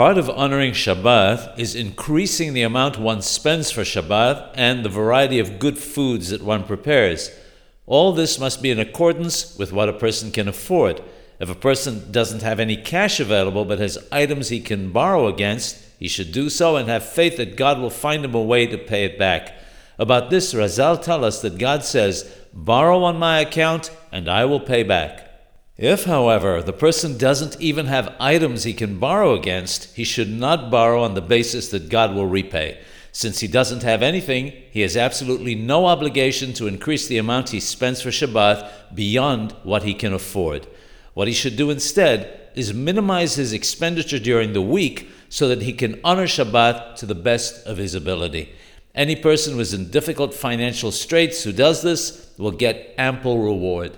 Part of honoring Shabbat is increasing the amount one spends for Shabbat and the variety of good foods that one prepares. All this must be in accordance with what a person can afford. If a person doesn't have any cash available but has items he can borrow against, he should do so and have faith that God will find him a way to pay it back. About this, Chazal tell us that God says, Borrow on my account and I will pay back. If, however, the person doesn't even have items he can borrow against, he should not borrow on the basis that God will repay. Since he doesn't have anything, he has absolutely no obligation to increase the amount he spends for Shabbat beyond what he can afford. What he should do instead is minimize his expenditure during the week so that he can honor Shabbat to the best of his ability. Any person who is in difficult financial straits who does this will get ample reward.